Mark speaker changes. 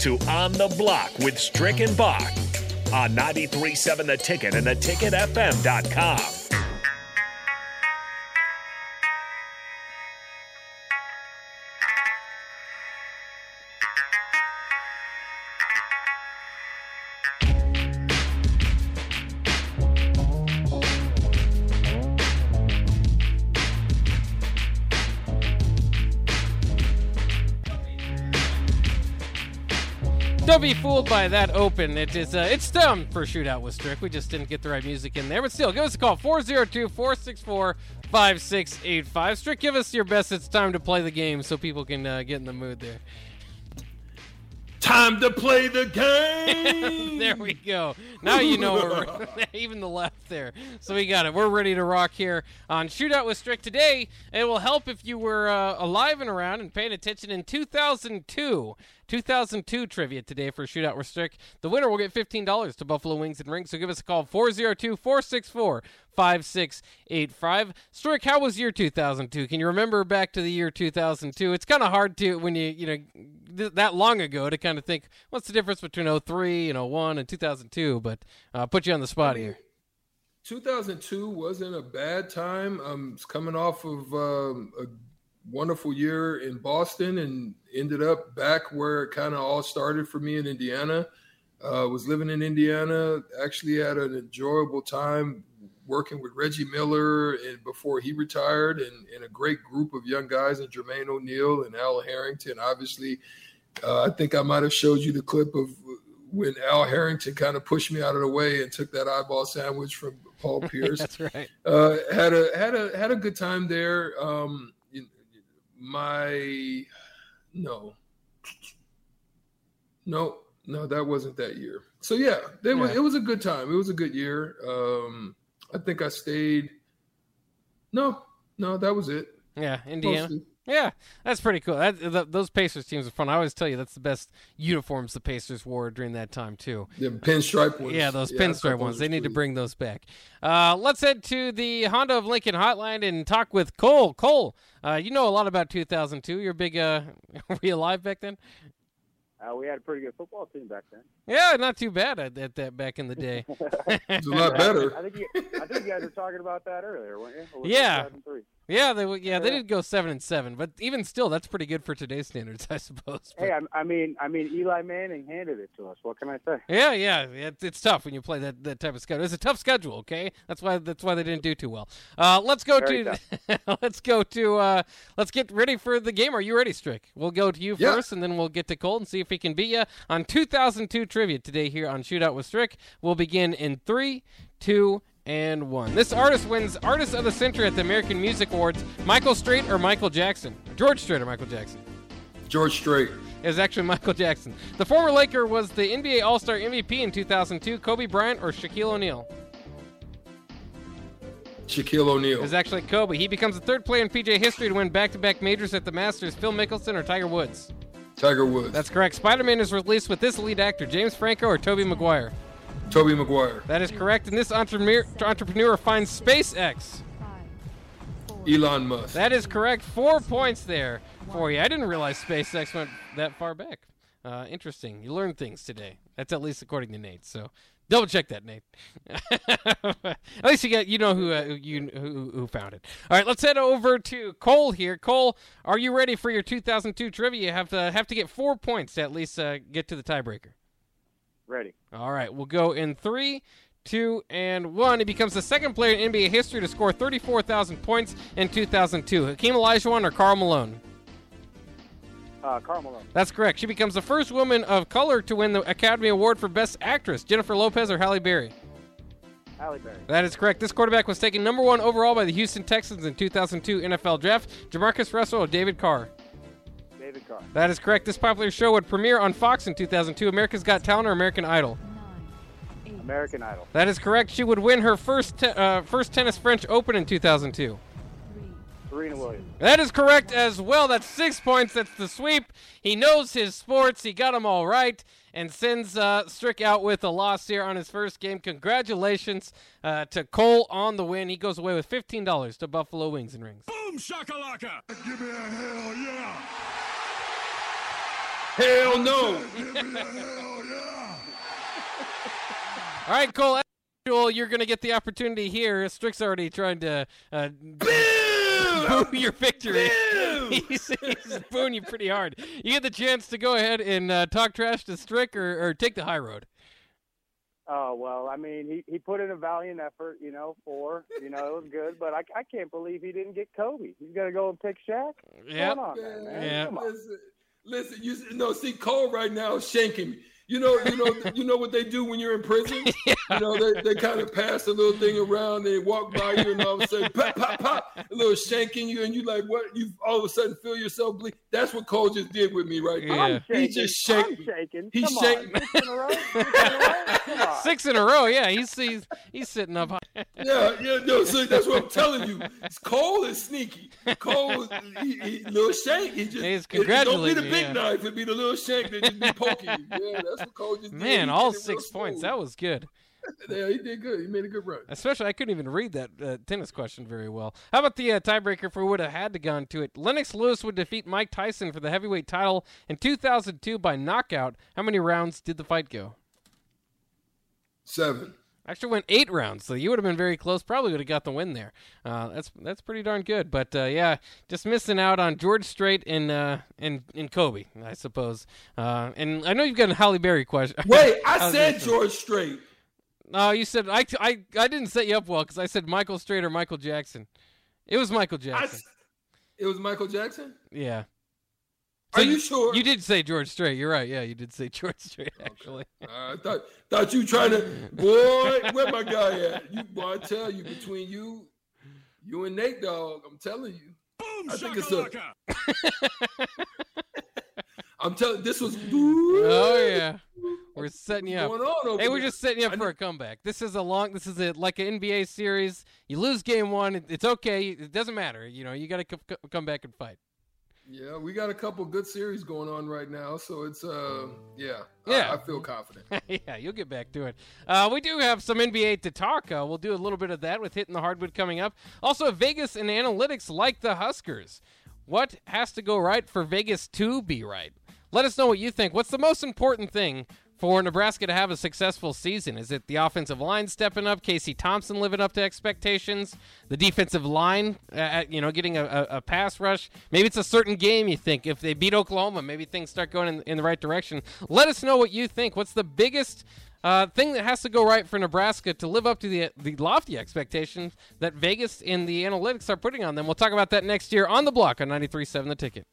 Speaker 1: to On the Block with Strick and Bach on 93.7 The Ticket and theticketfm.com.
Speaker 2: Don't be fooled by that open. It is uh, it's dumb for shootout with Strick. We just didn't get the right music in there. But still, give us a call 402-464-5685. Strick, give us your best. It's time to play the game so people can uh, get in the mood there.
Speaker 3: Time to play the game.
Speaker 2: there we go. Now you know we're even the left there. So we got it. We're ready to rock here on Shootout with Strick today. It will help if you were uh, alive and around and paying attention in 2002. 2002 trivia today for Shootout with Strick. The winner will get $15 to Buffalo Wings and Rings. So give us a call 402 464 5685. Strick, how was year 2002? Can you remember back to the year 2002? It's kind of hard to, when you, you know, th- that long ago to kind of think, what's the difference between 03 and 01 and 2002? But uh, put you on the spot here.
Speaker 3: 2002 wasn't a bad time. I'm coming off of um, a wonderful year in Boston and ended up back where it kind of all started for me in Indiana. Uh, was living in Indiana. Actually, had an enjoyable time working with Reggie Miller and before he retired, and, and a great group of young guys, and Jermaine O'Neal and Al Harrington. Obviously, uh, I think I might have showed you the clip of when Al Harrington kind of pushed me out of the way and took that eyeball sandwich from Paul Pierce.
Speaker 2: That's right.
Speaker 3: Uh, had a had a had a good time there. Um, my no, no, no, that wasn't that year. So yeah, they yeah. it was a good time. It was a good year. Um, I think I stayed. No, no, that was it.
Speaker 2: Yeah, Indiana. Mostly. Yeah, that's pretty cool. That, the, those Pacers teams are fun. I always tell you that's the best uniforms the Pacers wore during that time too.
Speaker 3: The pinstripe ones.
Speaker 2: Yeah, those yeah, pinstripe ones. They need to bring those back. Uh, let's head to the Honda of Lincoln hotline and talk with Cole. Cole, uh, you know a lot about 2002. You're big. Uh, were you alive back then?
Speaker 4: Uh, we had a pretty good football team back then.
Speaker 2: Yeah, not too bad at, at that back in the day.
Speaker 3: it's a lot better.
Speaker 4: I think, you, I think you guys were talking about that earlier, weren't you?
Speaker 2: yeah. Yeah, they yeah they did go seven and seven, but even still, that's pretty good for today's standards, I suppose.
Speaker 4: But, hey, I, I, mean, I mean, Eli Manning handed it to us. What can I say?
Speaker 2: Yeah, yeah, it's, it's tough when you play that, that type of schedule. It's a tough schedule. Okay, that's why that's why they didn't do too well. Uh, let's go
Speaker 4: Very
Speaker 2: to let's go to uh, let's get ready for the game. Are you ready, Strick? We'll go to you
Speaker 3: yeah.
Speaker 2: first, and then we'll get to Cole and see if he can beat you on 2002 trivia today here on Shootout with Strick. We'll begin in three, two and one. This artist wins Artist of the Century at the American Music Awards. Michael Strait or Michael Jackson? George Strait or Michael Jackson?
Speaker 3: George Strait.
Speaker 2: It was actually Michael Jackson. The former Laker was the NBA All Star MVP in 2002. Kobe Bryant or Shaquille O'Neal?
Speaker 3: Shaquille O'Neal.
Speaker 2: It was actually Kobe. He becomes the third player in PGA history to win back to back majors at the Masters. Phil Mickelson or Tiger Woods?
Speaker 3: Tiger Woods.
Speaker 2: That's correct. Spider Man is released with this lead actor, James Franco or Tobey Maguire?
Speaker 3: Tobey Maguire.
Speaker 2: That is correct. And this entrepreneur, entrepreneur finds SpaceX.
Speaker 3: Elon Musk.
Speaker 2: That is correct. Four points there for you. I didn't realize SpaceX went that far back. Uh, interesting. You learn things today. That's at least according to Nate. So double check that, Nate. at least you get you know who uh, you who, who found it. All right, let's head over to Cole here. Cole, are you ready for your 2002 trivia? You have to have to get four points to at least uh, get to the tiebreaker.
Speaker 4: Ready.
Speaker 2: All right, we'll go in three, two, and one. He becomes the second player in NBA history to score 34,000 points in 2002. Hakeem Olajuwon or Karl Malone?
Speaker 4: Uh, Karl Malone.
Speaker 2: That's correct. She becomes the first woman of color to win the Academy Award for Best Actress. Jennifer Lopez or Halle Berry?
Speaker 4: Halle Berry.
Speaker 2: That is correct. This quarterback was taken number one overall by the Houston Texans in 2002 NFL Draft. Jamarcus Russell or David Carr?
Speaker 4: David Carr.
Speaker 2: That is correct. This popular show would premiere on Fox in 2002. America's Got Talent or American Idol?
Speaker 4: American Idol.
Speaker 2: That is correct. She would win her first te- uh, first tennis French Open in 2002.
Speaker 4: Serena Williams.
Speaker 2: That is correct as well. That's six points. That's the sweep. He knows his sports. He got them all right and sends uh, Strick out with a loss here on his first game. Congratulations uh, to Cole on the win. He goes away with $15 to Buffalo Wings and Rings.
Speaker 5: Boom shakalaka! Give me a hell yeah!
Speaker 3: Hell no.
Speaker 2: All right, Cole. As usual, you're going to get the opportunity here. Strick's already trying to uh, boo your victory. he's, he's booing you pretty hard. You get the chance to go ahead and uh, talk trash to Strick or, or take the high road.
Speaker 4: Oh well, I mean, he he put in a valiant effort, you know. Four, you know, it was good, but I, I can't believe he didn't get Kobe. He's gonna go and pick Shaq. What's
Speaker 2: Yep.
Speaker 4: on there, man?
Speaker 2: Yeah.
Speaker 4: Come on.
Speaker 3: Listen, listen, you know, see Cole right now is shanking me. You know, you know, you know what they do when you're in prison. You know, they, they kind of pass a little thing around, they walk by you, and all of a sudden, pop, pop, pop, a little shanking you, and you like, what? You all of a sudden feel yourself bleed. That's what Cole just did with me right
Speaker 2: Yeah.
Speaker 3: now.
Speaker 4: I'm.
Speaker 3: He just shaking.
Speaker 4: I'm shaking.
Speaker 3: He
Speaker 4: Come
Speaker 3: shaking.
Speaker 4: on. Six in. Six in a row. Come on.
Speaker 2: Six in a row. Yeah, he's he's, he's sitting up high.
Speaker 3: Yeah, yeah, no, see, that's what I'm telling you. It's Cole is sneaky. Cole, he, he, little shank. He just
Speaker 2: He's
Speaker 3: it- it, don't be
Speaker 2: congratulating
Speaker 3: the big
Speaker 2: yeah.
Speaker 3: knife. It'd be the little shank that just be poking you. Yeah, that's what Cole just did.
Speaker 2: Man,
Speaker 3: He
Speaker 2: all
Speaker 3: did
Speaker 2: six points.
Speaker 3: smooth.
Speaker 2: That was good.
Speaker 3: Yeah, he did good. He made a good run.
Speaker 2: Especially, I couldn't even read that uh, tennis question very well. How about the uh, tiebreaker if we would have had to gone to it? Lennox Lewis would defeat Mike Tyson for the heavyweight title in 2002 by knockout. How many rounds did the fight go?
Speaker 3: Seven.
Speaker 2: Actually, went eight rounds, so you would have been very close. Probably would have got the win there. Uh, that's that's pretty darn good. But uh, yeah, just missing out on George Strait and uh, and and Kobe, I suppose. Uh, and I know you've got a Halle Berry question.
Speaker 3: Wait, I said? George Strait.
Speaker 2: No, you said I, I, I didn't set you up well because I said Michael Strait or Michael Jackson. It was Michael Jackson.
Speaker 3: s- it was Michael Jackson.
Speaker 2: yeah.
Speaker 3: Are you sure?
Speaker 2: You did say George Strait. You're right. Yeah, you did say George Strait. Actually.
Speaker 3: I thought thought you trying to boy. Where my guy at? You boy, I tell you between you, you and Nate Dogg. I'm telling you.
Speaker 1: Boom
Speaker 3: I think it's a-
Speaker 1: shakalaka.
Speaker 3: I'm telling. This was.
Speaker 2: Oh yeah. We're setting you up.
Speaker 3: Going on over
Speaker 2: Hey, we're
Speaker 3: there?
Speaker 2: just setting you up
Speaker 3: I
Speaker 2: for a comeback. This is a long. This is a, like an NBA series. You lose game one, it- it's okay. It doesn't matter. You know, you got to c- c- come back and fight.
Speaker 3: Yeah, we got a couple good series going on right now, so it's uh, yeah,
Speaker 2: Yeah.
Speaker 3: I, I feel confident.
Speaker 2: yeah, you'll get back to it. Uh, we do have some NBA to talk. Uh, we'll do a little bit of that with hitting the hardwood coming up. Also, Vegas and analytics like the Huskers. What has to go right for Vegas to be right? Let us know what you think. What's the most important thing for Nebraska to have a successful season? Is it the offensive line stepping up, Casey Thompson living up to expectations, the defensive line, uh, you know, getting a, a, a pass rush? Maybe it's a certain game you think. If they beat Oklahoma, maybe things start going in, in the right direction. Let us know what you think. What's the biggest uh, thing that has to go right for Nebraska to live up to the the lofty expectations that Vegas and the analytics are putting on them? We'll talk about that next year on the block on 93.7 The Ticket.